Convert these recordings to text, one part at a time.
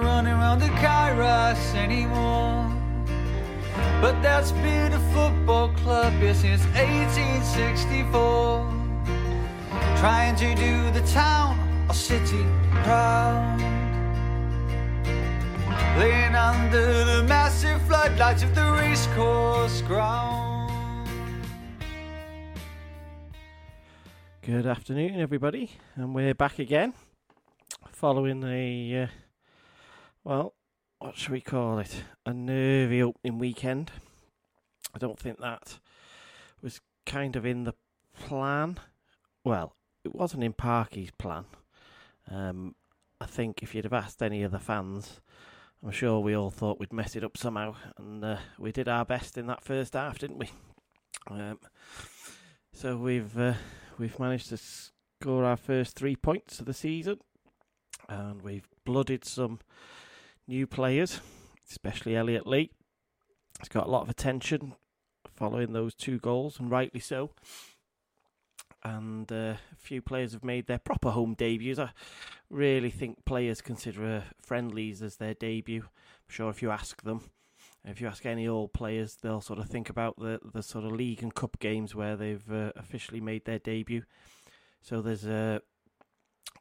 running around the Kairos anymore. But that's been a football club here since 1864. Trying to do the town or city proud. Laying under the massive floodlights of the racecourse ground. Good afternoon, everybody, and we're back again following a uh, well, what should we call it? A nervy opening weekend. I don't think that was kind of in the plan. Well, it wasn't in Parky's plan. Um, I think if you'd have asked any of the fans, I'm sure we all thought we'd mess it up somehow, and uh, we did our best in that first half, didn't we? Um, so we've uh, we've managed to score our first three points of the season, and we've blooded some new players, especially Elliot Lee. He's got a lot of attention following those two goals, and rightly so. And uh, a few players have made their proper home debuts. I really think players consider uh, friendlies as their debut. I'm sure if you ask them, if you ask any old players, they'll sort of think about the, the sort of league and cup games where they've uh, officially made their debut. So there's uh,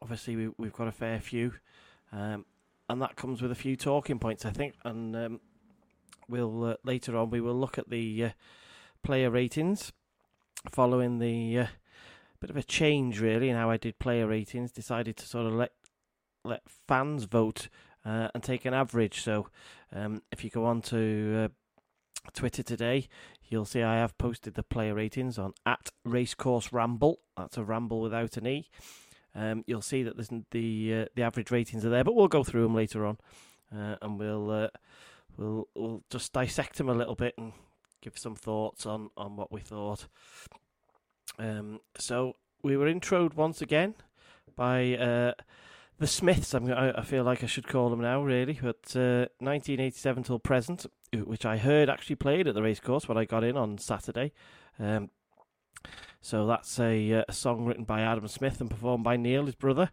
obviously we, we've got a fair few, um, and that comes with a few talking points, I think. And um, we'll uh, later on we will look at the uh, player ratings following the uh, bit of a change really in how I did player ratings. Decided to sort of let let fans vote uh, and take an average. So um, if you go on to uh, Twitter today, you'll see I have posted the player ratings on at Racecourse Ramble. That's a ramble without an e. Um, you'll see that the uh, the average ratings are there, but we'll go through them later on, uh, and we'll uh, we'll we'll just dissect them a little bit and give some thoughts on on what we thought. Um, so we were introed once again by uh, the Smiths. I'm, I, feel like I should call them now, really. But 1987 till present, which I heard actually played at the racecourse when I got in on Saturday. Um, so that's a, a, song written by Adam Smith and performed by Neil, his brother.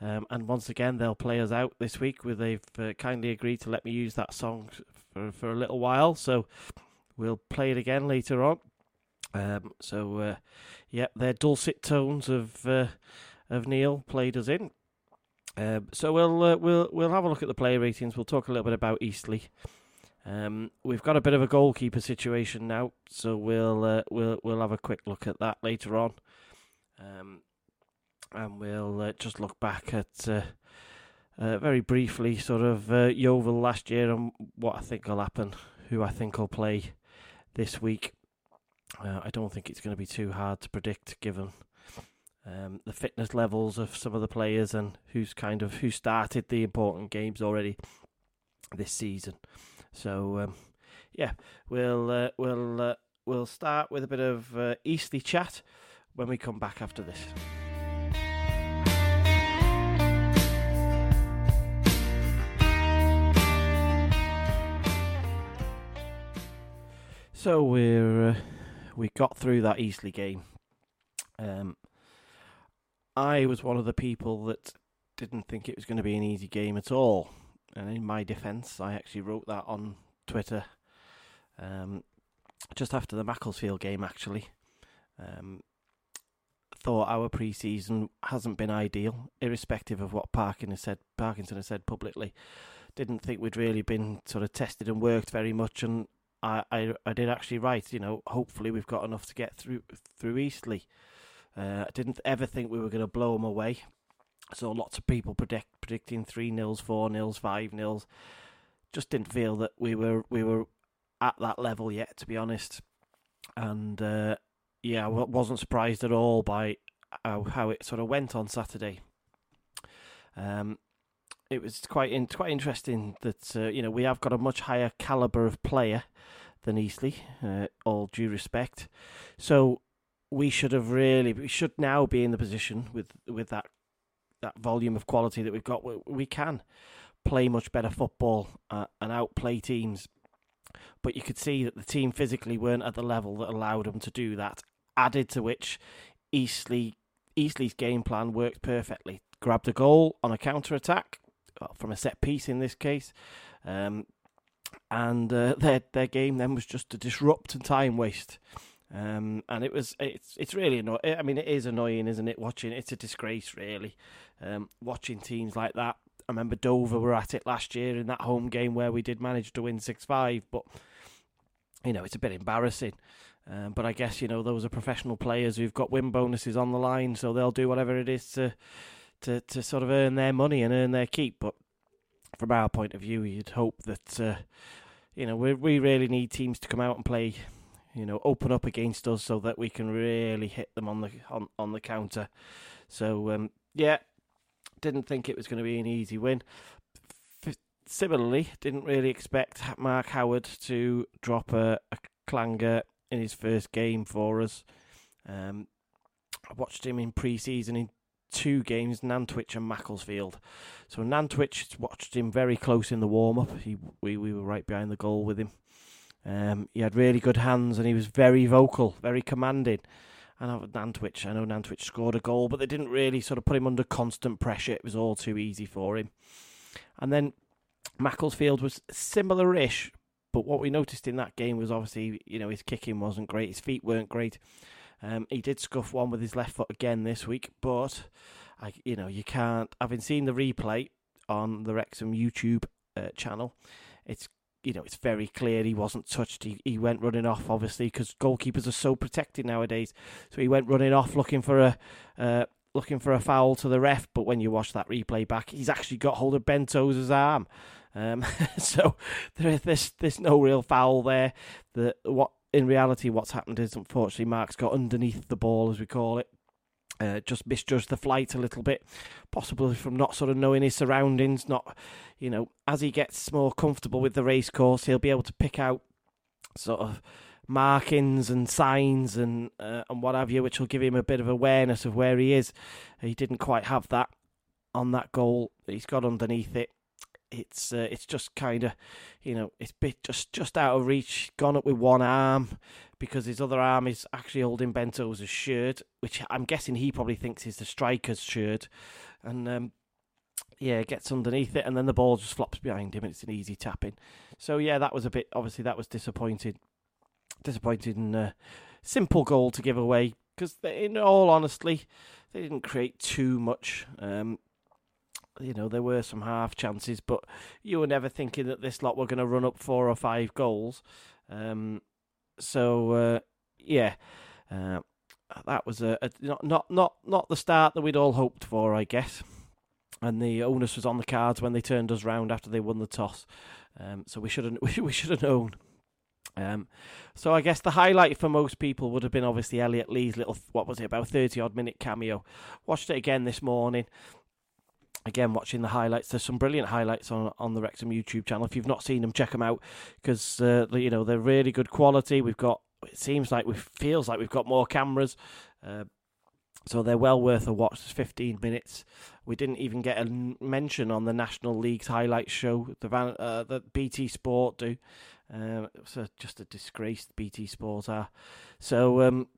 Um, and once again, they'll play us out this week. Where they've uh, kindly agreed to let me use that song for for a little while. So we'll play it again later on. Um, so, uh, yeah, their dulcet tones of uh, of Neil played us in. Um, so we'll uh, we'll we'll have a look at the player ratings. We'll talk a little bit about Eastleigh. Um, we've got a bit of a goalkeeper situation now, so we'll uh, we'll we'll have a quick look at that later on, um, and we'll uh, just look back at uh, uh very briefly, sort of uh, Yeovil last year and what I think will happen, who I think will play this week. Uh, I don't think it's going to be too hard to predict, given um, the fitness levels of some of the players and who's kind of who started the important games already this season. So um, yeah, we'll uh, we'll uh, we'll start with a bit of uh, chat when we come back after this. So we're uh, we got through that Eastleigh game. Um, I was one of the people that didn't think it was going to be an easy game at all. And in my defence, I actually wrote that on Twitter um, just after the Macclesfield game, actually. Um, thought our pre-season hasn't been ideal, irrespective of what Parkin has said. Parkinson has said publicly. Didn't think we'd really been sort of tested and worked very much, and I, I, I did actually write. You know, hopefully we've got enough to get through through Eastleigh. Uh, I didn't ever think we were going to blow them away. So lots of people predict predicting three nils, four nils, five nils. Just didn't feel that we were we were at that level yet, to be honest. And uh, yeah, I wasn't surprised at all by how, how it sort of went on Saturday. Um, it was quite in, quite interesting that uh, you know we have got a much higher caliber of player than Eastleigh, uh, all due respect. So we should have really we should now be in the position with with that that volume of quality that we've got, we can play much better football uh, and outplay teams. But you could see that the team physically weren't at the level that allowed them to do that. Added to which, Eastleigh Eastleigh's game plan worked perfectly. Grabbed a goal on a counter attack, from a set piece in this case. Um, and uh, their their game then was just to disrupt and time waste. Um, and it was it's it's really annoying. I mean, it is annoying, isn't it? Watching it's a disgrace, really. Um, watching teams like that. I remember Dover were at it last year in that home game where we did manage to win six five, but you know it's a bit embarrassing. Um, but I guess you know those are professional players who've got win bonuses on the line, so they'll do whatever it is to to to sort of earn their money and earn their keep. But from our point of view, you'd hope that uh, you know we we really need teams to come out and play, you know, open up against us so that we can really hit them on the on on the counter. So um, yeah, didn't think it was going to be an easy win. F- similarly, didn't really expect Mark Howard to drop a, a clanger in his first game for us. Um, I watched him in pre-season in two games, Nantwich and Macclesfield. So Nantwich watched him very close in the warm-up. He we we were right behind the goal with him. Um, he had really good hands and he was very vocal, very commanding. And Nantwich, I know Nantwich scored a goal, but they didn't really sort of put him under constant pressure. It was all too easy for him. And then Macclesfield was similar-ish, but what we noticed in that game was obviously, you know, his kicking wasn't great, his feet weren't great. Um, he did scuff one with his left foot again this week, but I, you know, you can't. Having seen the replay on the Wrexham YouTube uh, channel, it's you know, it's very clear he wasn't touched. He he went running off, obviously, because goalkeepers are so protected nowadays. So he went running off looking for a uh, looking for a foul to the ref. But when you watch that replay back, he's actually got hold of Ben Tozer's arm. Um, so there, there's there's no real foul there. The what in reality, what's happened is unfortunately Mark's got underneath the ball, as we call it. Uh, just misjudged the flight a little bit, possibly from not sort of knowing his surroundings. Not, you know, as he gets more comfortable with the race course, he'll be able to pick out sort of markings and signs and uh, and what have you, which will give him a bit of awareness of where he is. He didn't quite have that on that goal. that He's got underneath it it's uh, it's just kind of, you know, it's bit just just out of reach. Gone up with one arm because his other arm is actually holding Ben Tozer's shirt, which I'm guessing he probably thinks is the striker's shirt, and um, yeah, gets underneath it, and then the ball just flops behind him, and it's an easy tapping. So yeah, that was a bit obviously that was disappointing, disappointing. Uh, simple goal to give away because in all honestly they didn't create too much. Um, you know, there were some half chances, but you were never thinking that this lot were going to run up four or five goals. Um, so uh, yeah, uh, that was a, a, not not not not the start that we'd all hoped for, I guess. And the onus was on the cards when they turned us round after they won the toss. Um, so we should have we should have known. Um, so I guess the highlight for most people would have been obviously Elliot Lee's little what was it about thirty odd minute cameo. Watched it again this morning again watching the highlights there's some brilliant highlights on on the Wrexham YouTube channel if you've not seen them check them out because uh, you know they're really good quality we've got it seems like we feels like we've got more cameras uh, so they're well worth a watch. It's 15 minutes. We didn't even get a mention on the National League's highlights show. The van, uh, that BT Sport do. Uh, it's a, just a disgrace. BT Sports are. So um,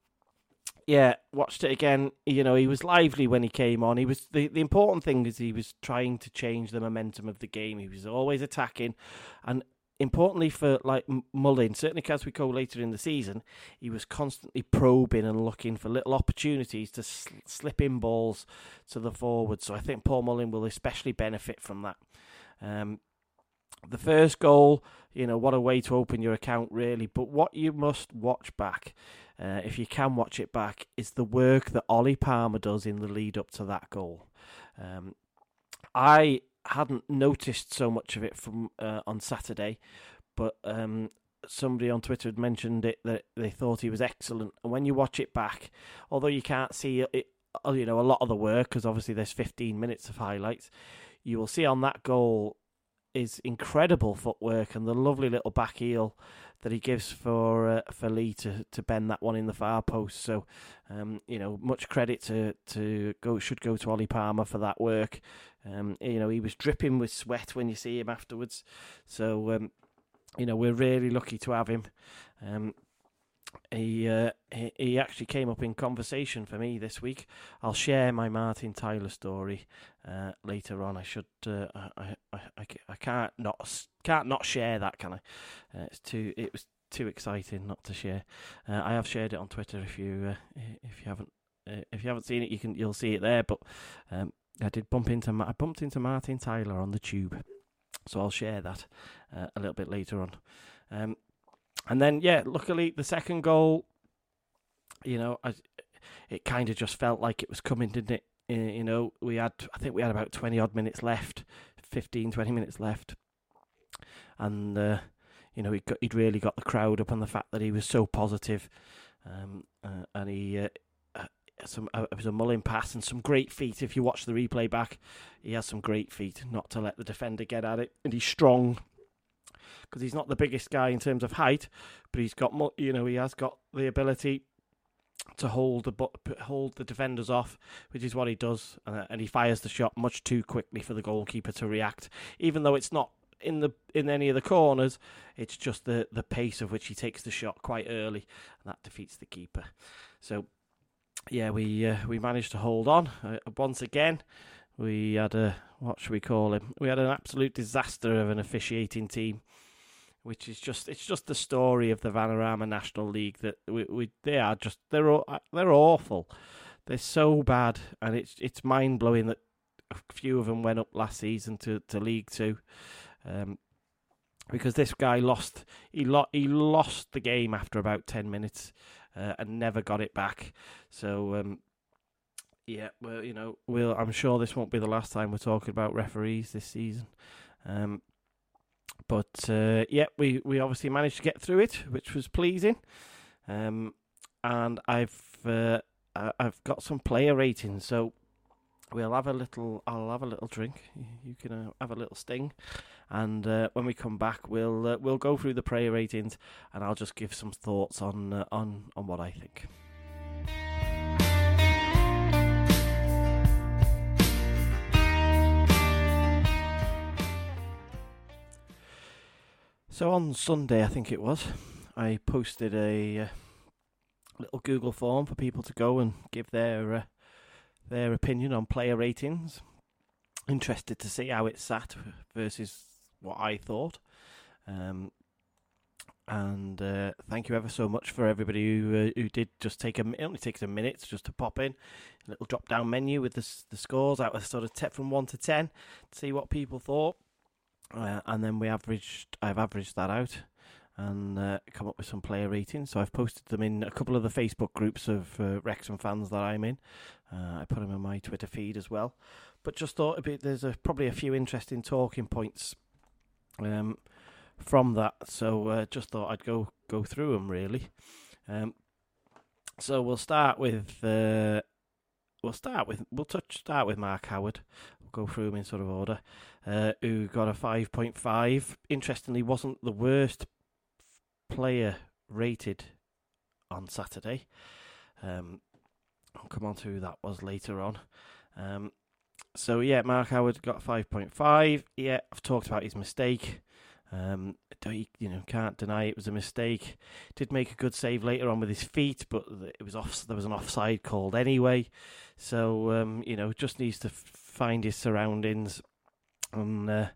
yeah, watched it again. You know, he was lively when he came on. He was the the important thing is he was trying to change the momentum of the game. He was always attacking, and importantly for like Mullin, certainly as we go later in the season, he was constantly probing and looking for little opportunities to sl- slip in balls to the forward. So I think Paul Mullin will especially benefit from that. Um, the first goal, you know, what a way to open your account, really. But what you must watch back uh, if you can watch it back, is the work that Ollie Palmer does in the lead up to that goal. Um, I hadn't noticed so much of it from uh, on Saturday, but um, somebody on Twitter had mentioned it that they thought he was excellent. And when you watch it back, although you can't see it, uh, you know, a lot of the work because obviously there's 15 minutes of highlights, you will see on that goal is incredible footwork and the lovely little back heel that he gives for uh, for Lee to, to bend that one in the far post. So, um, you know, much credit to to go should go to Ollie Palmer for that work. Um, you know, he was dripping with sweat when you see him afterwards. So, um, you know, we're really lucky to have him. Um, he, uh, he he actually came up in conversation for me this week. I'll share my Martin Tyler story uh, later on. I should uh, I, I, I, I can't not can't not share that can I? Uh, it's too it was too exciting not to share. Uh, I have shared it on Twitter. If you uh, if you haven't if you haven't seen it, you can you'll see it there. But um, I did bump into I bumped into Martin Tyler on the tube, so I'll share that a little bit later on. Um, and then, yeah, luckily the second goal, you know, I, it kind of just felt like it was coming, didn't it? You know, we had, I think we had about 20 odd minutes left, 15, 20 minutes left. And, uh, you know, he'd, got, he'd really got the crowd up on the fact that he was so positive. Um, uh, and he, uh, uh some uh, it was a Mullin pass and some great feet. If you watch the replay back, he has some great feet not to let the defender get at it, and he's strong because he's not the biggest guy in terms of height, but he's got you know he has got the ability to hold the hold the defenders off, which is what he does, uh, and he fires the shot much too quickly for the goalkeeper to react. Even though it's not in the in any of the corners, it's just the the pace of which he takes the shot quite early, and that defeats the keeper. So, yeah, we uh, we managed to hold on uh, once again. We had a what should we call him? We had an absolute disaster of an officiating team which is just it's just the story of the Vanarama National League that we, we they are just they're they're awful. They're so bad, and it's it's mind blowing that a few of them went up last season to, to League Two, um, because this guy lost he lo- he lost the game after about ten minutes, uh, and never got it back. So um, yeah, well you know we'll I'm sure this won't be the last time we're talking about referees this season. Um, but uh, yeah, we, we obviously managed to get through it, which was pleasing. Um, and I've uh, I've got some player ratings, so we'll have a little. I'll have a little drink. You can uh, have a little sting, and uh, when we come back, we'll uh, we'll go through the player ratings, and I'll just give some thoughts on uh, on on what I think. So on Sunday, I think it was, I posted a uh, little Google form for people to go and give their uh, their opinion on player ratings. Interested to see how it sat versus what I thought. Um, and uh, thank you ever so much for everybody who uh, who did just take a it only takes a minute just to pop in a little drop down menu with the the scores out of sort of tip from one to ten to see what people thought uh, and then we averaged. I've averaged that out and uh, come up with some player ratings. So I've posted them in a couple of the Facebook groups of uh, Wrexham fans that I'm in. Uh, I put them in my Twitter feed as well. But just thought a bit. There's a, probably a few interesting talking points um, from that. So uh, just thought I'd go go through them really. Um, so we'll start with. Uh, we'll start with we'll touch start with Mark Howard. Go through them in sort of order uh, who got a 5.5. Interestingly, wasn't the worst player rated on Saturday. Um, I'll come on to who that was later on. Um, so yeah, Mark Howard got 5.5. Yeah, I've talked about his mistake. Um, you know, can't deny it was a mistake. Did make a good save later on with his feet, but it was off. There was an offside called anyway. So um, you know, just needs to find his surroundings and uh,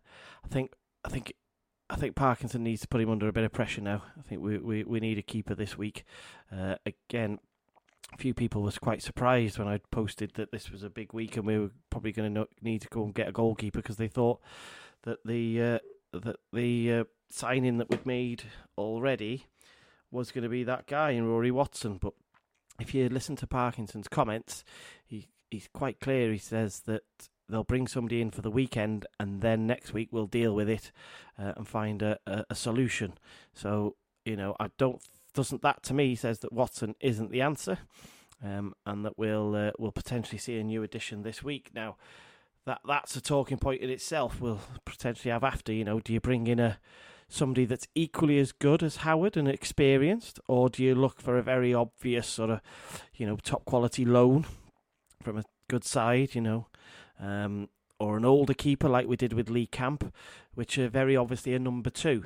I think I think I think Parkinson needs to put him under a bit of pressure now. I think we we, we need a keeper this week. Uh, again, a few people was quite surprised when I posted that this was a big week and we were probably going to need to go and get a goalkeeper because they thought that the uh, that the uh, signing that we'd made already was going to be that guy in Rory Watson. But if you listen to Parkinson's comments, he he's quite clear. He says that they'll bring somebody in for the weekend, and then next week we'll deal with it uh, and find a, a, a, solution. So you know, I don't doesn't that to me says that Watson isn't the answer, um, and that we'll uh, we'll potentially see a new addition this week. Now, that that's a talking point in itself. We'll potentially have after. You know, do you bring in a somebody that's equally as good as Howard and experienced, or do you look for a very obvious sort of, you know, top quality loan from a good side? You know, um, or an older keeper like we did with Lee Camp, which are very obviously a number two.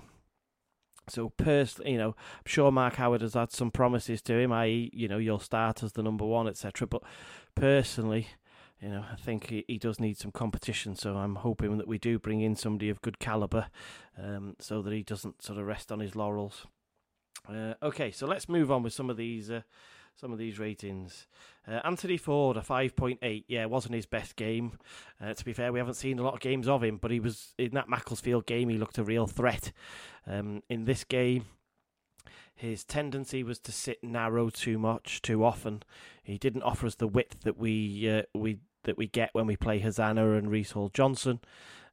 So personally, you know, I'm sure Mark Howard has had some promises to him, i.e., you know, you'll start as the number one, etc. But personally, you know, I think he, he does need some competition. So I'm hoping that we do bring in somebody of good caliber, um, so that he doesn't sort of rest on his laurels. Uh, okay, so let's move on with some of these. Uh, some of these ratings. Uh, Anthony Forde, a 5.8. Yeah, wasn't his best game. Uh, to be fair, we haven't seen a lot of games of him, but he was in that Macclesfield game, he looked a real threat. Um, in this game, his tendency was to sit narrow too much, too often. He didn't offer us the width that we uh, we that we get when we play Hosannah and Reece Hall Johnson.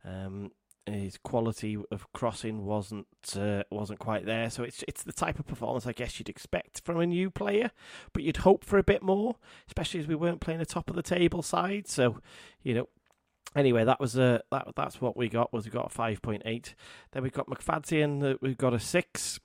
Um, his quality of crossing wasn't uh, wasn't quite there. So it's it's the type of performance I guess you'd expect from a new player, but you'd hope for a bit more, especially as we weren't playing a top of the table side. So you know. Anyway, that was a that that's what we got. Was we got a five point eight. Then we got McFadzean. Uh, we got a six.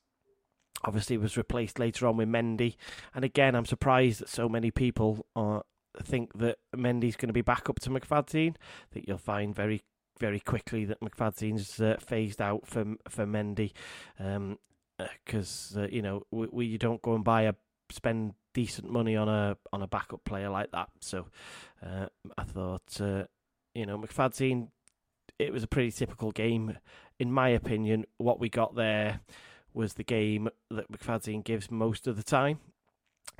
Obviously, was replaced later on with Mendy. And again, I'm surprised that so many people uh, think that Mendy's going to be back up to McFadzean. I think you'll find very very quickly that McFadzean's uh, phased out for for Mendy, because um, uh, uh, you know we, we, you don't go and buy a spend decent money on a on a backup player like that. So uh, I thought uh, you know McFadzean, it was a pretty typical game, in my opinion. What we got there was the game that McFadzean gives most of the time.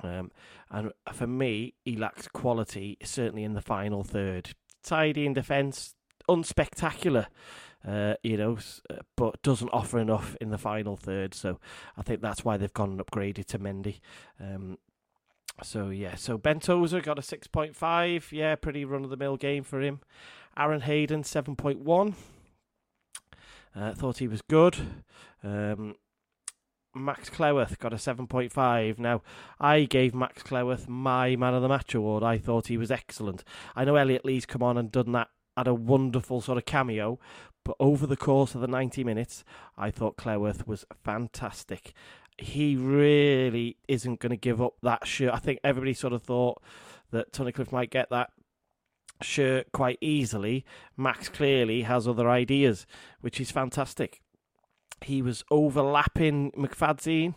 Um, and for me, he lacks quality, certainly in the final third. Tidy in defence, unspectacular, uh, you know, uh, but doesn't offer enough in the final third. So I think that's why they've gone and upgraded to Mendy. Um, so yeah, so Ben Tozer got a six point five. Yeah, pretty run of the mill game for him. Aaron Hayden seven point one. Uh, thought he was good. Um, Max Cleworth got a 7.5. Now, I gave Max Cleworth my Man of the Match award. I thought he was excellent. I know Elliot Lee's come on and done that had a wonderful sort of cameo. But over the course of the 90 minutes, I thought Cleworth was fantastic. He really isn't going to give up that shirt. I think everybody sort of thought that Tony Cliff might get that shirt quite easily. Max clearly has other ideas, which is fantastic. He was overlapping McFadzean.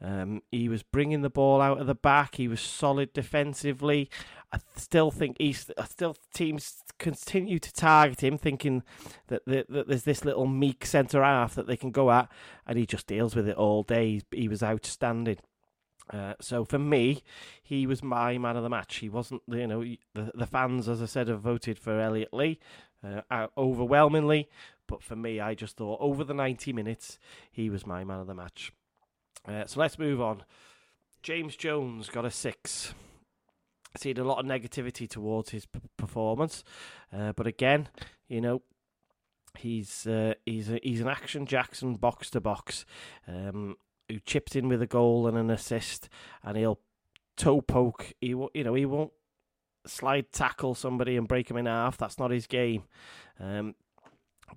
Um, he was bringing the ball out of the back. He was solid defensively. I still think he's. I still teams continue to target him, thinking that, the, that there's this little meek centre half that they can go at, and he just deals with it all day. He, he was outstanding. Uh, so for me, he was my man of the match. He wasn't, you know, the the fans, as I said, have voted for Elliot Lee uh, overwhelmingly. But for me, I just thought over the 90 minutes, he was my man of the match. Uh, so let's move on. James Jones got a six. Seen a lot of negativity towards his p- performance, uh, but again, you know, he's uh, he's a, he's an action Jackson box to box, um, who chipped in with a goal and an assist, and he'll toe poke. He you know he won't slide tackle somebody and break him in half. That's not his game. Um,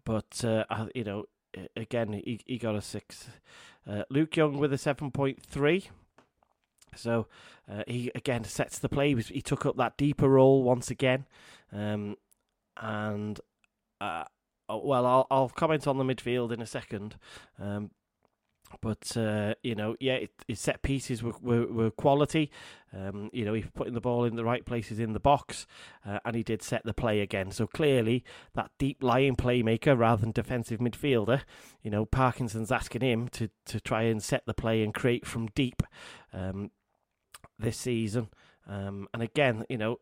but uh, you know, again, he he got a six. Uh, Luke Young with a seven point three. So uh, he again sets the play. He took up that deeper role once again, um, and uh, oh, well, I'll I'll comment on the midfield in a second. Um, but uh, you know, yeah, it, his set pieces were were, were quality. Um, you know, he putting the ball in the right places in the box, uh, and he did set the play again. So clearly, that deep lying playmaker rather than defensive midfielder. You know, Parkinson's asking him to to try and set the play and create from deep um, this season. Um, and again, you know,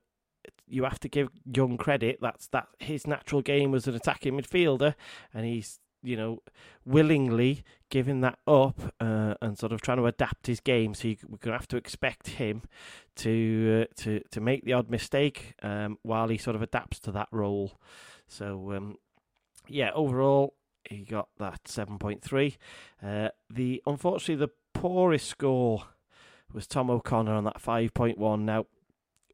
you have to give Young credit. That's that his natural game was an attacking midfielder, and he's you know, willingly giving that up uh, and sort of trying to adapt his game. So you, we're going to have to expect him to uh, to to make the odd mistake um, while he sort of adapts to that role. So um, yeah, overall he got that seven point three. Uh, the unfortunately the poorest score was Tom O'Connor on that five point one. Now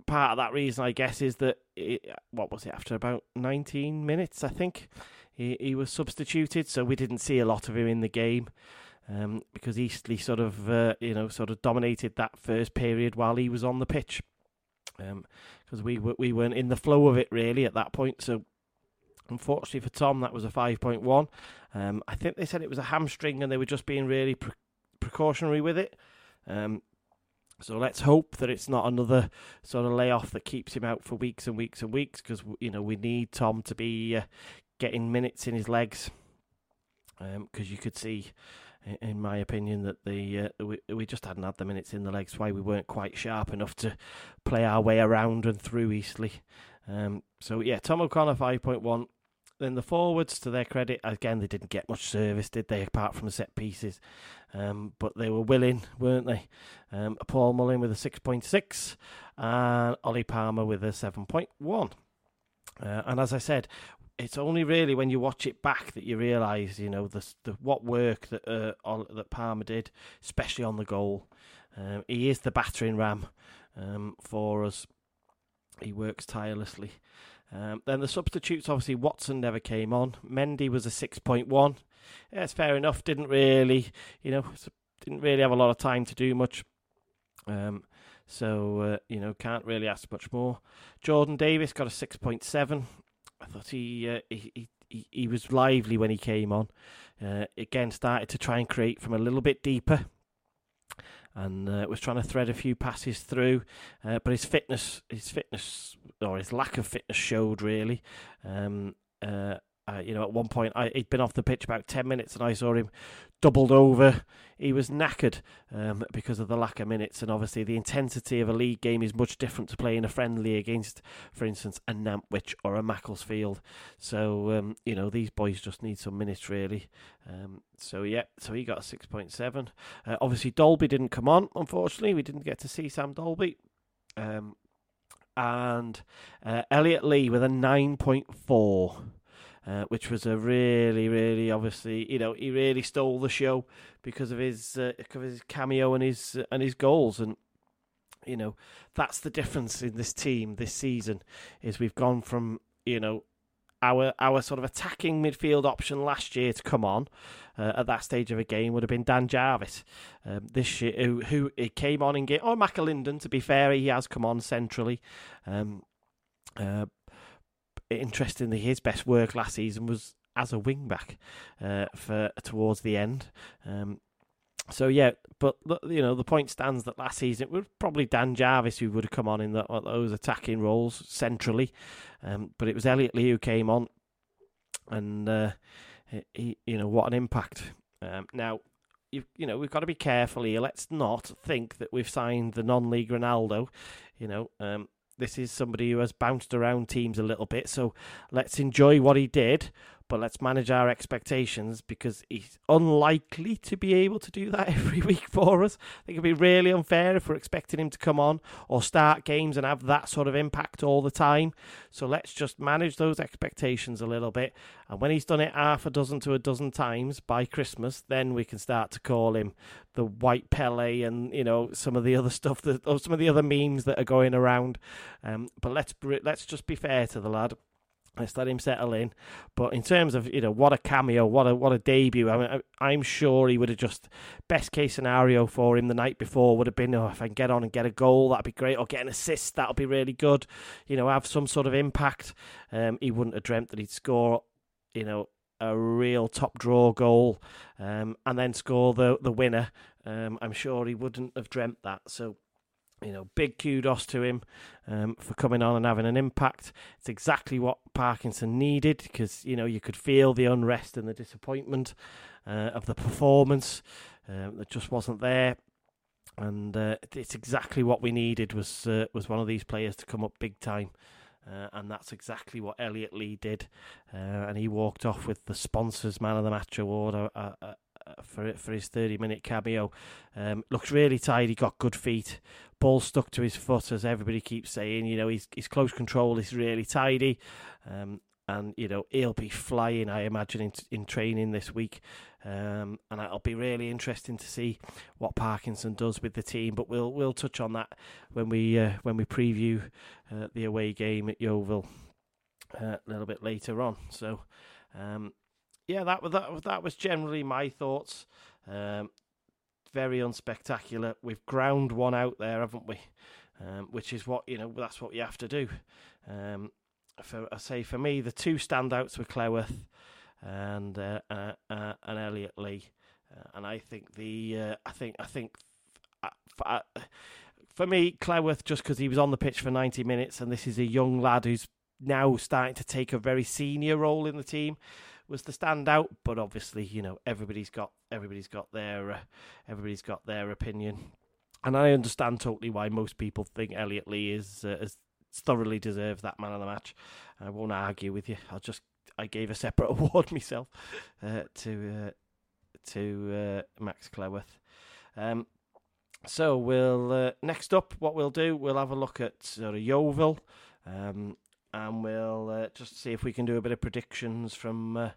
part of that reason, I guess, is that it, what was it after about nineteen minutes, I think he, he was substituted, so we didn't see a lot of him in the game. Um, because Eastleigh sort of, uh, you know, sort of dominated that first period while he was on the pitch. Because um, we we weren't in the flow of it really at that point. So Unfortunately for Tom, that was a 5.1. Um, I think they said it was a hamstring and they were just being really pre- precautionary with it. Um, so let's hope that it's not another sort of layoff that keeps him out for weeks and weeks and weeks because you know we need Tom to be uh, getting minutes in his legs because um, you could see, in my opinion, that the uh, we we just hadn't had the minutes in the legs. Why we weren't quite sharp enough to play our way around and through Eastleigh. Um, so yeah, Tom O'Connor five point one. Then the forwards, to their credit, again they didn't get much service, did they? Apart from set pieces, um, but they were willing, weren't they? Um, Paul Mullin with a six point six, and Ollie Palmer with a seven point one. Uh, and as I said, it's only really when you watch it back that you realise, you know, the, the what work that uh, that Palmer did, especially on the goal. Um, he is the battering ram um, for us. He works tirelessly. Um, then the substitutes, obviously, Watson never came on. Mendy was a 6.1. Yeah, it's fair enough. Didn't really, you know, didn't really have a lot of time to do much. Um, so, uh, you know, can't really ask much more. Jordan Davies got a 6.7. I thought he, uh, he, he, he was lively when he came on. Uh, again, started to try and create from a little bit deeper, and uh, was trying to thread a few passes through. Uh, but his fitness, his fitness or his lack of fitness showed really. Um, uh, you know, at one point, I, he'd been off the pitch about 10 minutes and I saw him doubled over. He was knackered um, because of the lack of minutes. And obviously, the intensity of a league game is much different to playing a friendly against, for instance, a Nantwich or a Macclesfield. So, um, you know, these boys just need some minutes, really. Um, so, yeah, so he got a 6.7. Uh, obviously, Dalby didn't come on, unfortunately. We didn't get to see Sam Dalby. Um, and uh, Elliot Lee with a 9.4. Uh, which was a really, really obviously, you know, he really stole the show because of his, uh, of his cameo and his uh, and his goals, and you know, that's the difference in this team this season is we've gone from you know our our sort of attacking midfield option last year to come on uh, at that stage of a game would have been Dan Jarvis. Um, this year, who, who came on in game. Oh, McAlinden. To be fair, he has come on centrally. Um, uh, interestingly, his best work last season was as a wing back uh, for towards the end. Um, so yeah, but you know the point stands that last season it was probably Dan Jarvis who would have come on in the, those attacking roles centrally, um, but it was Elliot Lee who came on, and uh, he, you know what an impact. Um, now, you you know we've got to be careful here. Let's not think that we've signed the non-league Ronaldo. You know, um, this is somebody who has bounced around teams a little bit. So let's enjoy what he did, but let's manage our expectations because he's unlikely to be able to do that every week for us. I think it'd be really unfair if we're expecting him to come on or start games and have that sort of impact all the time. So let's just manage those expectations a little bit. And when he's done it half a dozen to a dozen times by Christmas, then we can start to call him the White Pele and you know some of the other stuff that or some of the other memes that are going around. Um, but let's let's just be fair to the lad Let's let him settle in. But in terms of you know what a cameo, what a what a debut. I mean, I'm sure he would have just best case scenario for him the night before would have been oh, if I can get on and get a goal, that'd be great, or get an assist, that'll be really good. You know, have some sort of impact. Um, he wouldn't have dreamt that he'd score. You know, a real top draw goal, um, and then score the the winner. Um, I'm sure he wouldn't have dreamt that. So you know, big kudos to him um, for coming on and having an impact. It's exactly what Parkinson needed because you know you could feel the unrest and the disappointment uh, of the performance um, that just wasn't there, and uh, it's exactly what we needed was uh, was one of these players to come up big time. Uh, and that's exactly what Elliot Lee did, uh, and he walked off with the sponsors man of the match award uh, uh, uh for for his 30 minute cameo. Um, looks really tidy, got good feet, ball stuck to his foot, as everybody keeps saying. You know, his, his close control is really tidy. Um, and you know he'll be flying, I imagine, in, in training this week, um, and it'll be really interesting to see what Parkinson does with the team. But we'll we'll touch on that when we uh, when we preview uh, the away game at Yeovil uh, a little bit later on. So, um, yeah, that that that was generally my thoughts. Um, very unspectacular. We've ground one out there, haven't we? Um, which is what you know. That's what you have to do. Um, for I say for me, the two standouts were Cleworth and uh, uh, uh, and Elliot Lee, uh, and I think the uh, I think I think uh, for, for me, Cleworth just because he was on the pitch for ninety minutes, and this is a young lad who's now starting to take a very senior role in the team was the standout but obviously you know everybody's got everybody's got their uh, everybody's got their opinion. And I understand totally why most people think Elliot Lee is uh, thoroughly deserves that man of the match. I won't argue with you. I'll just I gave a separate award myself uh, to uh, to uh, Max Cleworth. Um so we'll uh, next up what we'll do we'll have a look at sort Yeovil. Um, and we'll uh, just see if we can do a bit of predictions from uh,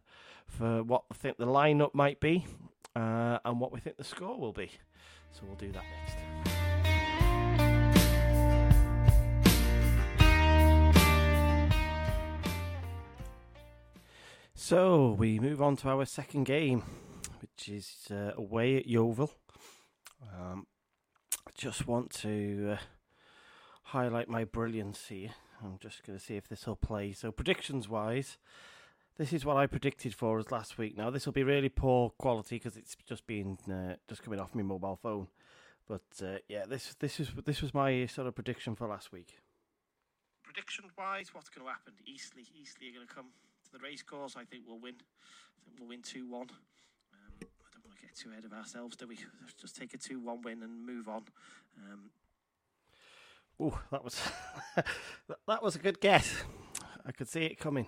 for what we think the lineup might be uh, and what we think the score will be. So we'll do that next. So we move on to our second game, which is uh, away at Yeovil. Um, I just want to uh, highlight my brilliance here. I'm just going to see if this will play. So predictions wise, this is what I predicted for us last week. Now this will be really poor quality because it's just been uh, just coming off my mobile phone. But uh, yeah, this this is this was my sort of prediction for last week. Prediction wise, what's going to happen? Eastleigh, Eastleigh are going to come to the race course. I think we'll win. I think we'll win 2 1. Um, I don't want to get too ahead of ourselves, do we? Let's just take a 2 1 win and move on. Um, Oh, that was that- was a good guess. I could see it coming.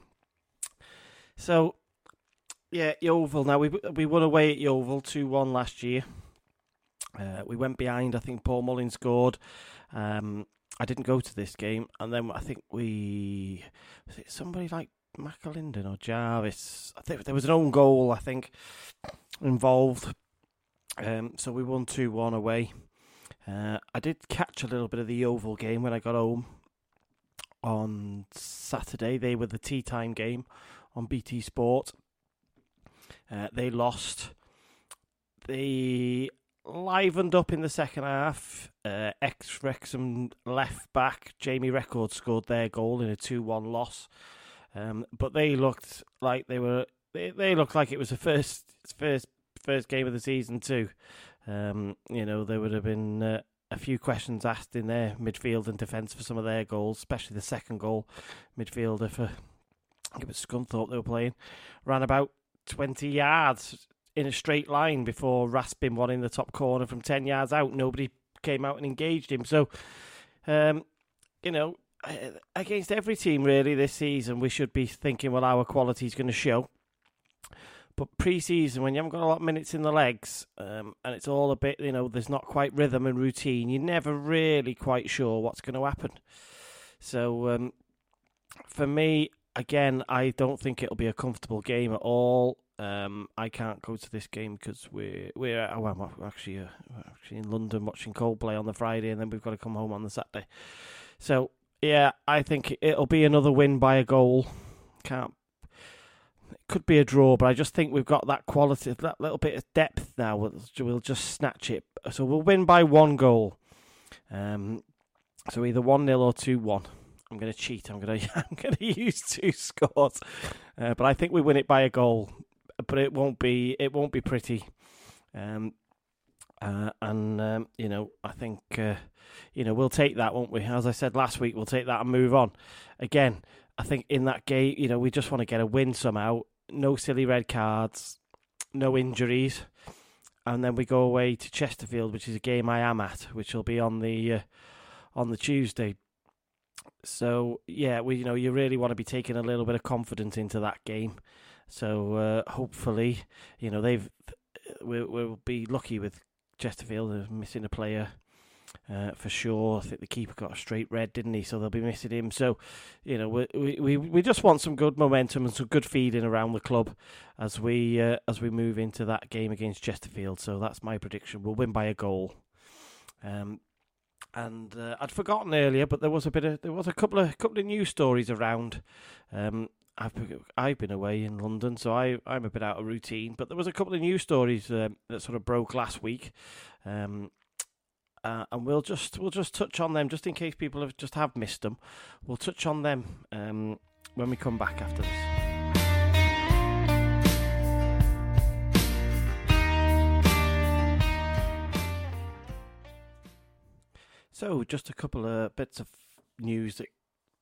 So, yeah, Yeovil. Now we we won away at Yeovil two one last year. Uh, we went behind. I think Paul Mullin scored. Um, I didn't go to this game, and then I think we was it somebody like McAlinden or Jarvis. I think there was an own goal. I think involved. Um, so we won two one away. Uh, I did catch a little bit of the Yeovil game when I got home on Saturday. They were the tea time game on BT Sport. Uh, they lost. They livened up in the second half. Uh, Ex Wrexham left back Jamie Reckord scored their goal in a two-one loss. Um, but they looked like they were. They, they looked like it was the first first first game of the season too. Um, you know, there would have been uh, a few questions asked in their midfield and defence for some of their goals, especially the second goal. Midfielder for, I think it was Scunthorpe they were playing, ran about 20 yards in a straight line before rasping one in the top corner from 10 yards out. Nobody came out and engaged him. So, um, you know, against every team really this season, we should be thinking, well, our quality is going to show. But pre-season, when you haven't got a lot of minutes in the legs, um, and it's all a bit, you know, there's not quite rhythm and routine. You're never really quite sure what's going to happen. So, um, for me, again, I don't think it'll be a comfortable game at all. Um, I can't go to this game because we're we're oh, I'm actually uh, we're actually in London watching Coldplay on the Friday, and then we've got to come home on the Saturday. So yeah, I think it'll be another win by a goal. Can't it could be a draw, but I just think we've got that quality, that little bit of depth now. We'll, we'll just snatch it. So we'll win by one goal. Um, so either one 0 or two one. I'm going to cheat. I'm going to I'm going to use two scores, uh, but I think we win it by a goal. But it won't be it won't be pretty. Um, uh, and um, you know, I think uh, you know we'll take that, won't we? As I said last week, we'll take that and move on. Again, I think in that game, you know, we just want to get a win somehow. No silly red cards, no injuries, and then we go away to Chesterfield, which is a game I am at, which will be on the uh, on the Tuesday. So yeah, we you know you really want to be taking a little bit of confidence into that game. So uh, hopefully, you know they've we'll, we'll be lucky with Chesterfield uh, missing a player uh, for sure. I think the keeper got a straight red, didn't he? So they'll be missing him. So, you know, we we we just want some good momentum and some good feeding around the club as we uh, as we move into that game against Chesterfield. So that's my prediction. We'll win by a goal. Um, and uh, I'd forgotten earlier, but there was a bit of there was a couple of couple of news stories around. Um, I've I've been away in London, so I I'm a bit out of routine. But there was a couple of news stories um, that sort of broke last week. Um, uh, and we'll just we'll just touch on them just in case people have just have missed them. We'll touch on them um, when we come back after this. So, just a couple of bits of news that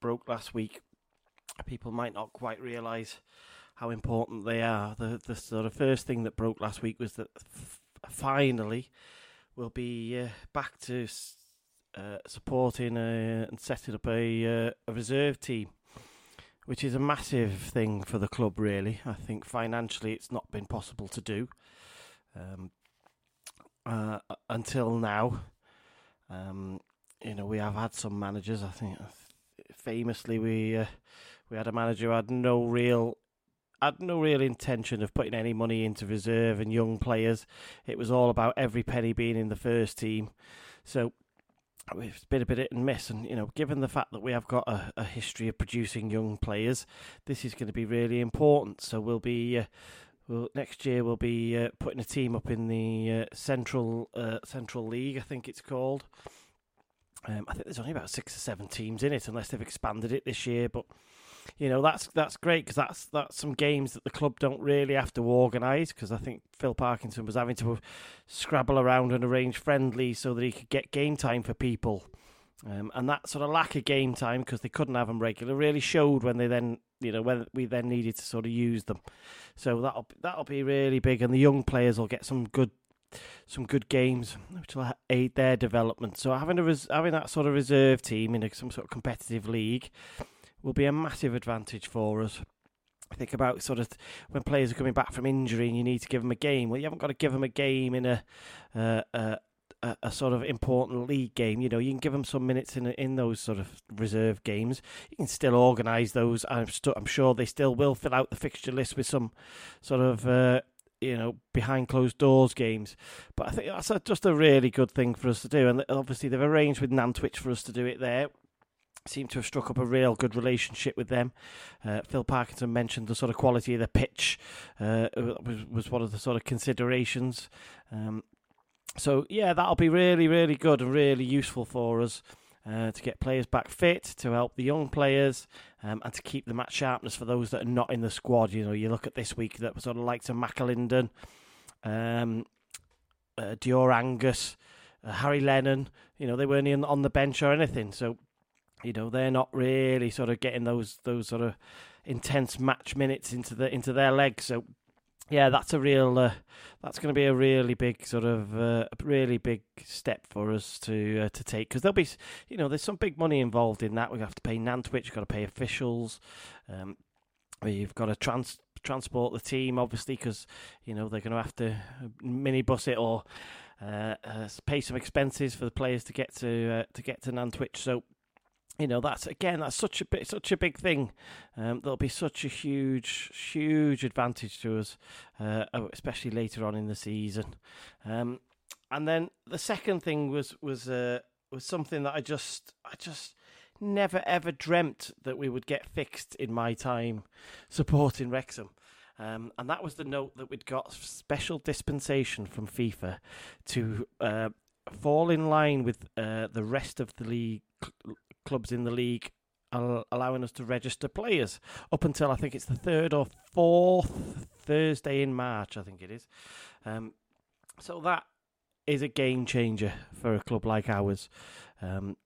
broke last week. People might not quite realise how important they are. The the sort of first thing that broke last week was that f- finally we'll be uh, back to uh, supporting uh, and setting up a uh, a reserve team, which is a massive thing for the club. Really, I think financially it's not been possible to do um, uh, until now. Um, you know, we have had some managers. I think famously we uh, we had a manager who had no real had no real intention of putting any money into reserve and young players. It was all about every penny being in the first team. So it's been a bit hit and miss. And you know, given the fact that we have got a, a history of producing young players, this is going to be really important. So we'll be. Uh, well, next year we'll be uh, putting a team up in the uh, Central uh, Central League, I think it's called. Um, I think there's only about six or seven teams in it, unless they've expanded it this year. But you know that's that's great because that's that's some games that the club don't really have to organise. Because I think Phil Parkinson was having to scrabble around and arrange friendlies so that he could get game time for people. Um, and that sort of lack of game time because they couldn't have them regular really showed when they then you know when we then needed to sort of use them. So that'll that'll be really big, and the young players will get some good some good games which will aid their development. So having a res- having that sort of reserve team in a, some sort of competitive league will be a massive advantage for us. I think about sort of when players are coming back from injury and you need to give them a game. Well, you haven't got to give them a game in a uh, a, a, sort of important league game. You know, you can give them some minutes in in those sort of reserve games. You can still organise those. I'm, st- I'm sure they still will fill out the fixture list with some sort of. Uh, you know, behind closed doors games, but I think that's a, just a really good thing for us to do. And obviously, they've arranged with Nantwich for us to do it there seem to have struck up a real good relationship with them. Uh, Phil Parkinson mentioned the sort of quality of the pitch uh, was was one of the sort of considerations. Um, so yeah, that'll be really really good and really useful for us. Uh, to get players back fit, to help the young players, um, and to keep the match sharpness for those that are not in the squad. You know, you look at this week that was sort of like to McAlinden, um, uh, Dior Angus, uh, Harry Lennon. You know, they weren't in, on the bench or anything. So you know they're not really sort of getting those those sort of intense match minutes into the into their legs. So yeah, that's a real uh, that's going to be a really big sort of uh, really big step for us to uh, to take because there'll be you know there's some big money involved in that. We have to pay Nantwich, we've got to pay officials. Um, We've got to trans- transport the team, obviously, because you know they're going to have to minibus it or uh, uh, pay some expenses for the players to get to uh, to get to Nantwich. So you know that's again that's such a bit such a big thing um, there'll be such a huge huge advantage to us uh, especially later on in the season. Um, and then the second thing was was uh, was something that I just I just never ever dreamt that we would get fixed in my time supporting Wrexham. Um, and that was the note that we'd got special dispensation from FIFA to uh, fall in line with uh, the rest of the league clubs in the league allowing us to register players up until I think it's the third or fourth Thursday in March, I think it is. Um, so that is a game changer for a club like ours, um,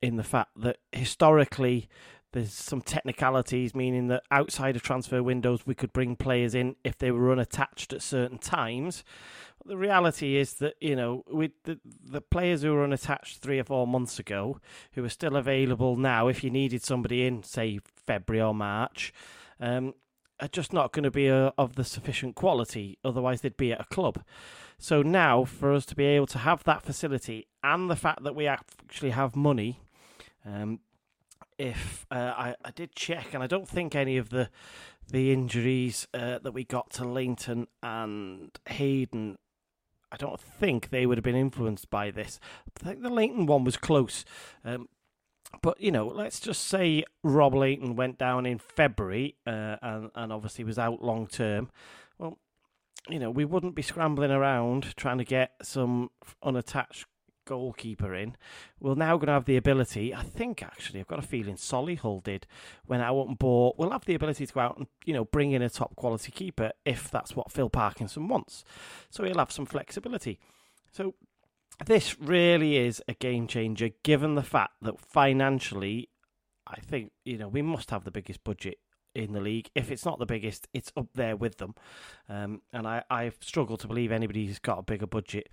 in the fact that historically there's some technicalities, meaning that outside of transfer windows we could bring players in if they were unattached at certain times. The reality is that you know with the, the players who were unattached three or four months ago who are still available now if you needed somebody in say february or march um, are just not going to be a, of the sufficient quality otherwise they'd be at a club. So now for us to be able to have that facility and the fact that we actually have money um, if uh, I, I did check and i don't think any of the the injuries uh, that we got to Lainton and Hayden I don't think they would have been influenced by this. I think the Lainton one was close. Um, but, you know, let's just say Rob Lainton went down in February uh, and, and obviously was out long term. Well, you know, we wouldn't be scrambling around trying to get some unattached goalkeeper in, we're now going to have the ability. I think actually, I've got a feeling Solihull did when out and bought. We'll have the ability to go out and you know bring in a top quality keeper if that's what Phil Parkinson wants. So he'll have some flexibility. So this really is a game changer, given the fact that financially, I think you know we must have the biggest budget in the league. If it's not the biggest, it's up there with them. Um, and I, I've to believe anybody who's got a bigger budget.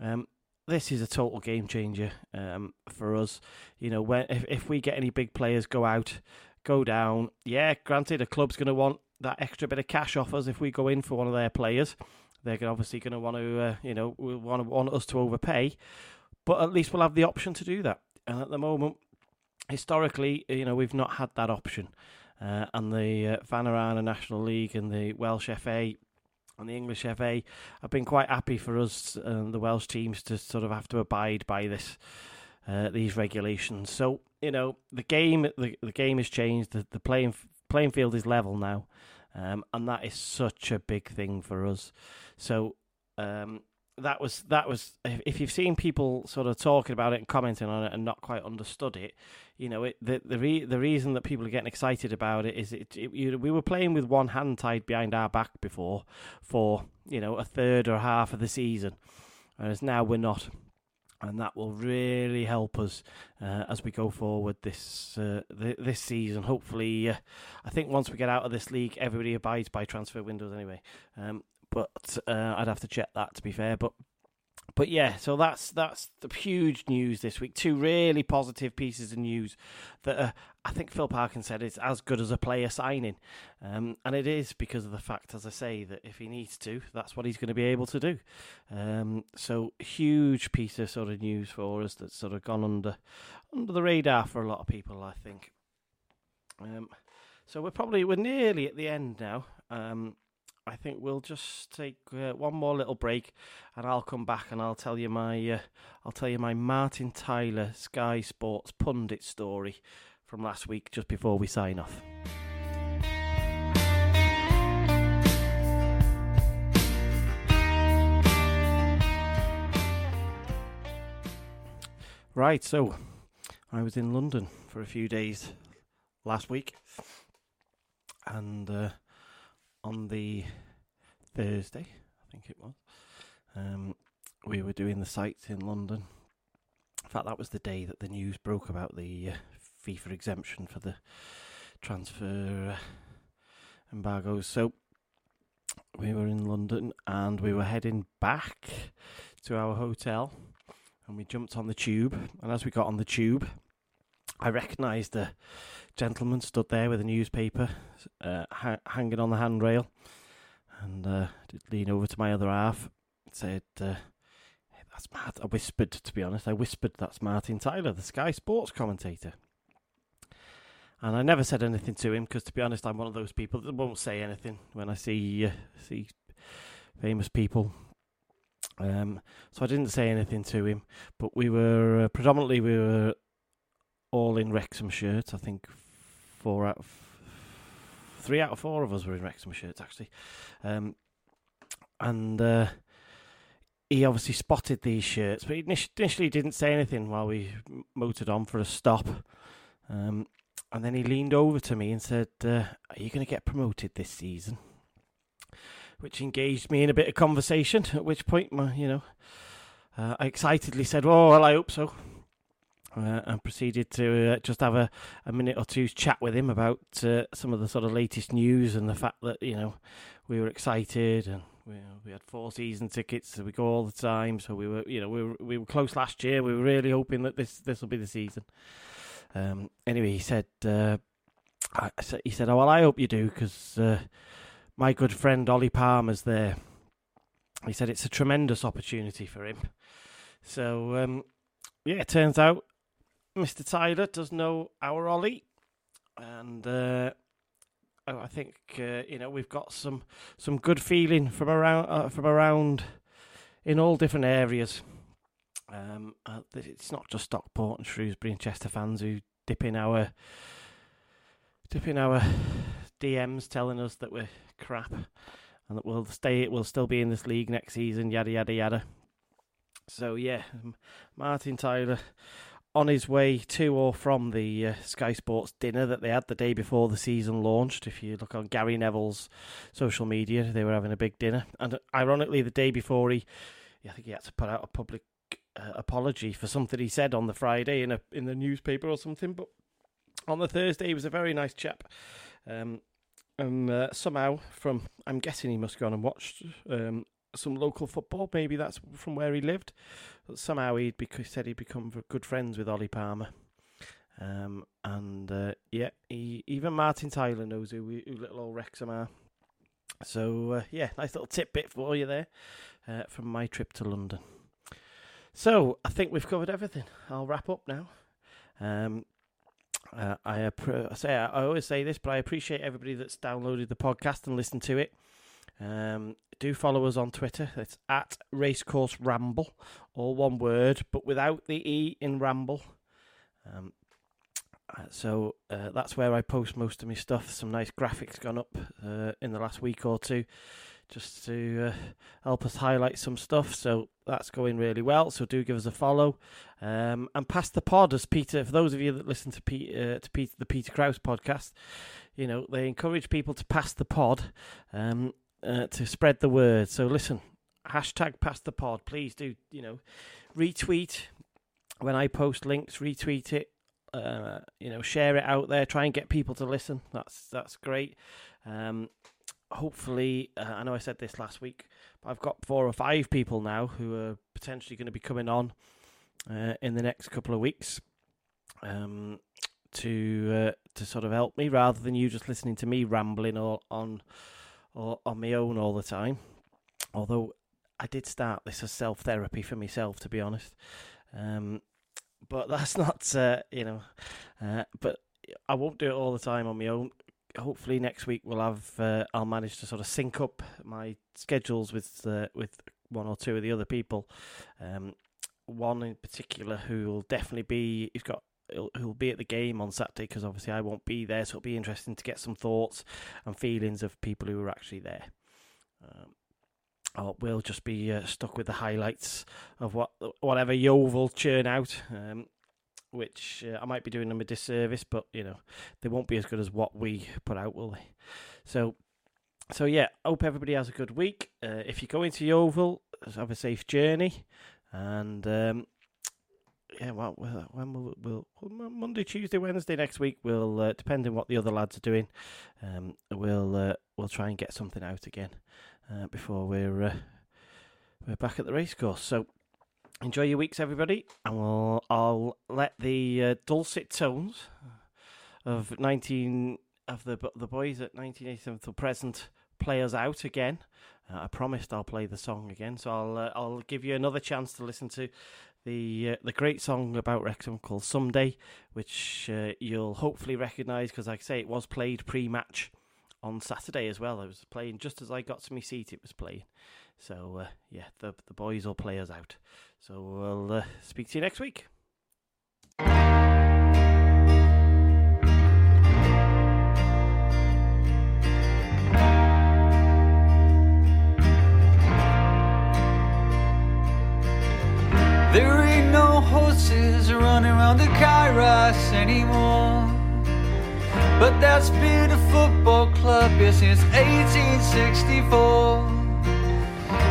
Um, this is a total game changer um, for us. You know, when if, if we get any big players go out, go down, yeah, granted, a club's going to want that extra bit of cash off us if we go in for one of their players. They're obviously going to want to, uh, you know, want want us to overpay, but at least we'll have the option to do that. And at the moment, historically, you know, we've not had that option. Uh, and the uh, Vanarama National League and the Welsh FA and the English FA have been quite happy for us, uh, the Welsh teams, to sort of have to abide by this uh, these regulations. So you know the game the, the game has changed. The, the playing playing field is level now, um, and that is such a big thing for us. So um, that was that was if you've seen people sort of talking about it and commenting on it and not quite understood it, you know, it, the the re, the reason that people are getting excited about it is it, it you we were playing with one hand tied behind our back before for you know a third or half of the season, whereas now we're not. And that will really help us uh, as we go forward this uh, th- this season. Hopefully, uh, I think once we get out of this league, everybody abides by transfer windows anyway. Um, but uh, I'd have to check that to be fair. But but yeah, so that's that's the huge news this week. Two really positive pieces of news that uh, I think Phil Parkin said it's as good as a player signing, um, and it is because of the fact, as I say, that if he needs to, that's what he's going to be able to do. Um, so huge piece of sort of news for us that's sort of gone under under the radar for a lot of people, I think. Um, so we're probably we're nearly at the end now. Um, I think we'll just take uh, one more little break, and I'll come back and I'll tell you my uh, I'll tell you my Martin Tyler Sky Sports pundit story from last week just before we sign off. Right, so I was in London for a few days last week, and uh, on the Thursday, I think it was. Um, we were doing the sites in London. In fact, that was the day that the news broke about the uh, FIFA exemption for the transfer uh, embargoes. So we were in London and we were heading back to our hotel and we jumped on the tube. And as we got on the tube, I recognised a gentleman stood there with a newspaper uh, ha- hanging on the handrail, and uh, did lean over to my other half said, uh, hey, "That's Mart." I whispered, to be honest, I whispered, "That's Martin Tyler, the Sky Sports commentator." And I never said anything to him because, to be honest, I'm one of those people that won't say anything when I see uh, see famous people. Um, so I didn't say anything to him, but we were uh, predominantly we were all in Wrexham shirts. I think four out of three out of four of us were in Wrexham shirts actually, um, and uh, he obviously spotted these shirts, but he initially didn't say anything while we motored on for a stop. Um, and then he leaned over to me and said, uh, "Are you going to get promoted this season?" Which engaged me in a bit of conversation. At which point, my, you know, uh, I excitedly said, "Oh, well, I hope so." Uh, and proceeded to uh, just have a, a minute or two's chat with him about uh, some of the sort of latest news and the fact that you know we were excited and we, we had four season tickets, so we go all the time. So we were you know we were we were close last year. We were really hoping that this this will be the season. Um, anyway, he said uh, I, he said, "Oh well, I hope you do because uh, my good friend Ollie Palmer's there." He said it's a tremendous opportunity for him. So um, yeah, it turns out Mr. Tyler does know our Ollie, and uh, I think uh, you know we've got some some good feeling from around uh, from around in all different areas. Um, uh, it's not just Stockport and Shrewsbury and Chester fans who dip in our dip in our DMs telling us that we're crap and that we'll stay we'll still be in this league next season. Yada yada yada. So yeah, Martin Tyler on his way to or from the uh, Sky Sports dinner that they had the day before the season launched. If you look on Gary Neville's social media, they were having a big dinner, and ironically, the day before he, I think he had to put out a public uh, apology for something he said on the Friday in a in the newspaper or something. But on the Thursday, he was a very nice chap. Um, and uh, somehow, from I'm guessing he must have gone and watched um, some local football. Maybe that's from where he lived. But somehow he'd bec- said he'd become good friends with Ollie Palmer. Um, and uh, yeah, he, even Martin Tyler knows who, who little old Wrexham are. So uh, yeah, nice little tidbit for you there uh, from my trip to London. So I think we've covered everything. I'll wrap up now. Um, uh, I, appre- I say I always say this, but I appreciate everybody that's downloaded the podcast and listened to it. Um, do follow us on Twitter. It's at Racecourse Ramble, all one word, but without the E in Ramble. Um, uh, so uh, that's where I post most of my stuff. Some nice graphics gone up uh, in the last week or two, just to uh, help us highlight some stuff. So that's going really well. So do give us a follow, um, and pass the pod as Peter. For those of you that listen to Pete, uh, to Peter, the Peter Crouch podcast, you know they encourage people to pass the pod. Um, uh, to spread the word. So listen, hashtag pass the pod. Please do, you know, retweet when I post links, retweet it. Uh, you know, share it out there. Try and get people to listen. That's that's great. Um, hopefully, uh, I know I said this last week, but I've got four or five people now who are potentially going to be coming on uh, in the next couple of weeks. Um, to uh, to sort of help me rather than you just listening to me rambling all on or on my own all the time. Although I did start this as self therapy for myself, to be honest. Um, but that's not, uh, you know, uh, but I won't do it all the time on my own. Hopefully next week we'll have, uh, I'll manage to sort of sync up my schedules with with one or two of the other people. Um, one in particular who will definitely be, he's got who'll be at the game on Saturday because obviously I won't be there, so it'll be interesting to get some thoughts and feelings of people who are actually there. Um, we'll just be uh, stuck with the highlights of what whatever Yeovil churn out, um, which uh, I might be doing them a disservice, but you know they won't be as good as what we put out, will they? So, so yeah, hope everybody has a good week. Uh, if you're going to Yeovil, have a safe journey, and um, yeah, well, when will we'll, we'll, Monday, Tuesday, Wednesday next week. We'll uh, depending what the other lads are doing. Um, we'll uh, we'll try and get something out again uh, before we're uh, we're back at the racecourse. So enjoy your weeks, everybody, and we'll I'll let the uh, dulcet tones of nineteen of the the boys at nineteen eighty seven till present play us out again. Uh, I promised I'll play the song again, so I'll uh, I'll give you another chance to listen to the uh, the great song about Wrexham called "Someday," which uh, you'll hopefully recognise because, like I say, it was played pre-match on Saturday as well. It was playing just as I got to my seat. It was playing, so uh, yeah, the the boys will play us out. So we'll uh, speak to you next week. Horses running around the Kairos anymore. But that's been a football club here since 1864.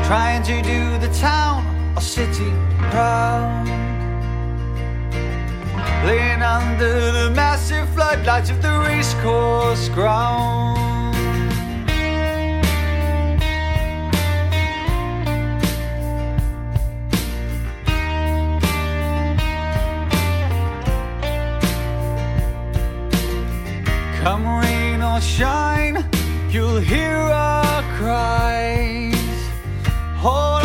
Trying to do the town or city proud. Laying under the massive floodlights of the racecourse ground. Or shine, you'll hear our cries. Hold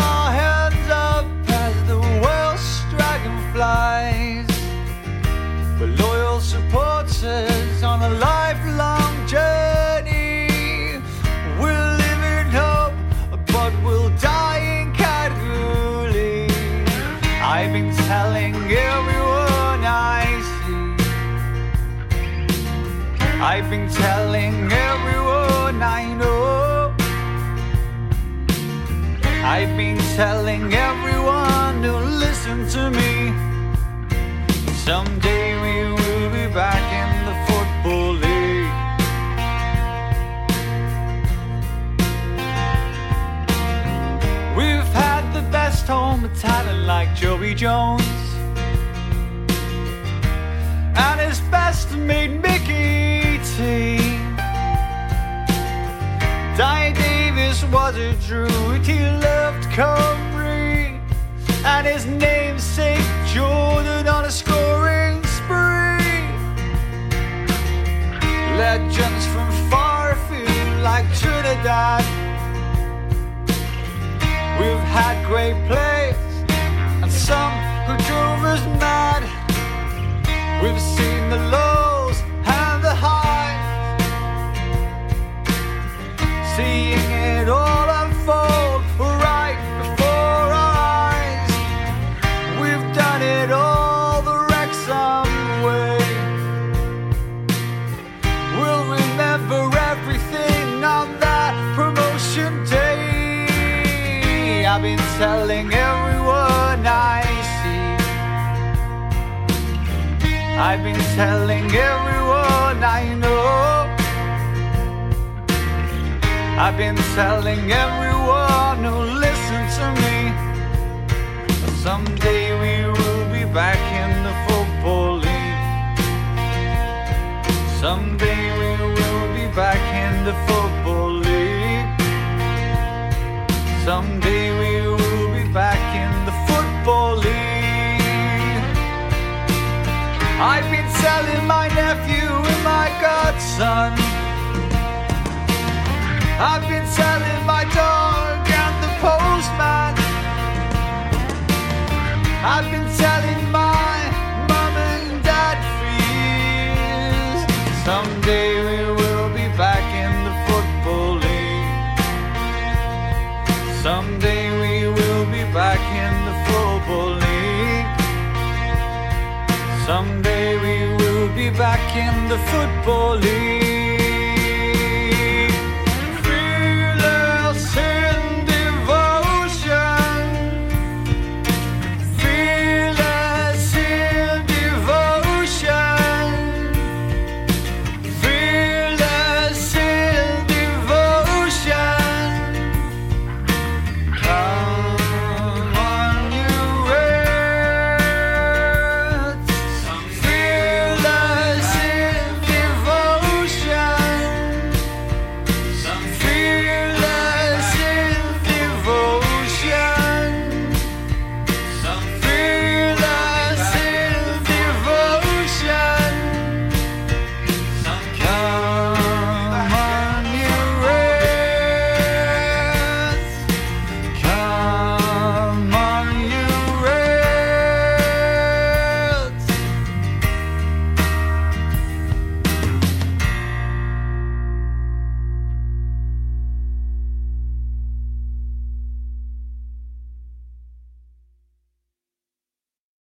talent like Joey Jones. And his best mate Mickey T. Dai Davies was a druid, he loved Cymru. And his namesake I've been telling everyone who listens to me. Someday we will be back in the football league. Someday we will be back in the football league. Someday we will be back in the football league. I've been telling my nephew and my godson. I've been telling my dog and the postman. I've been telling my mum and dad for years. Someday we will be back in the football league. Someday we will be back in the football league. Someday we will be back in the football league.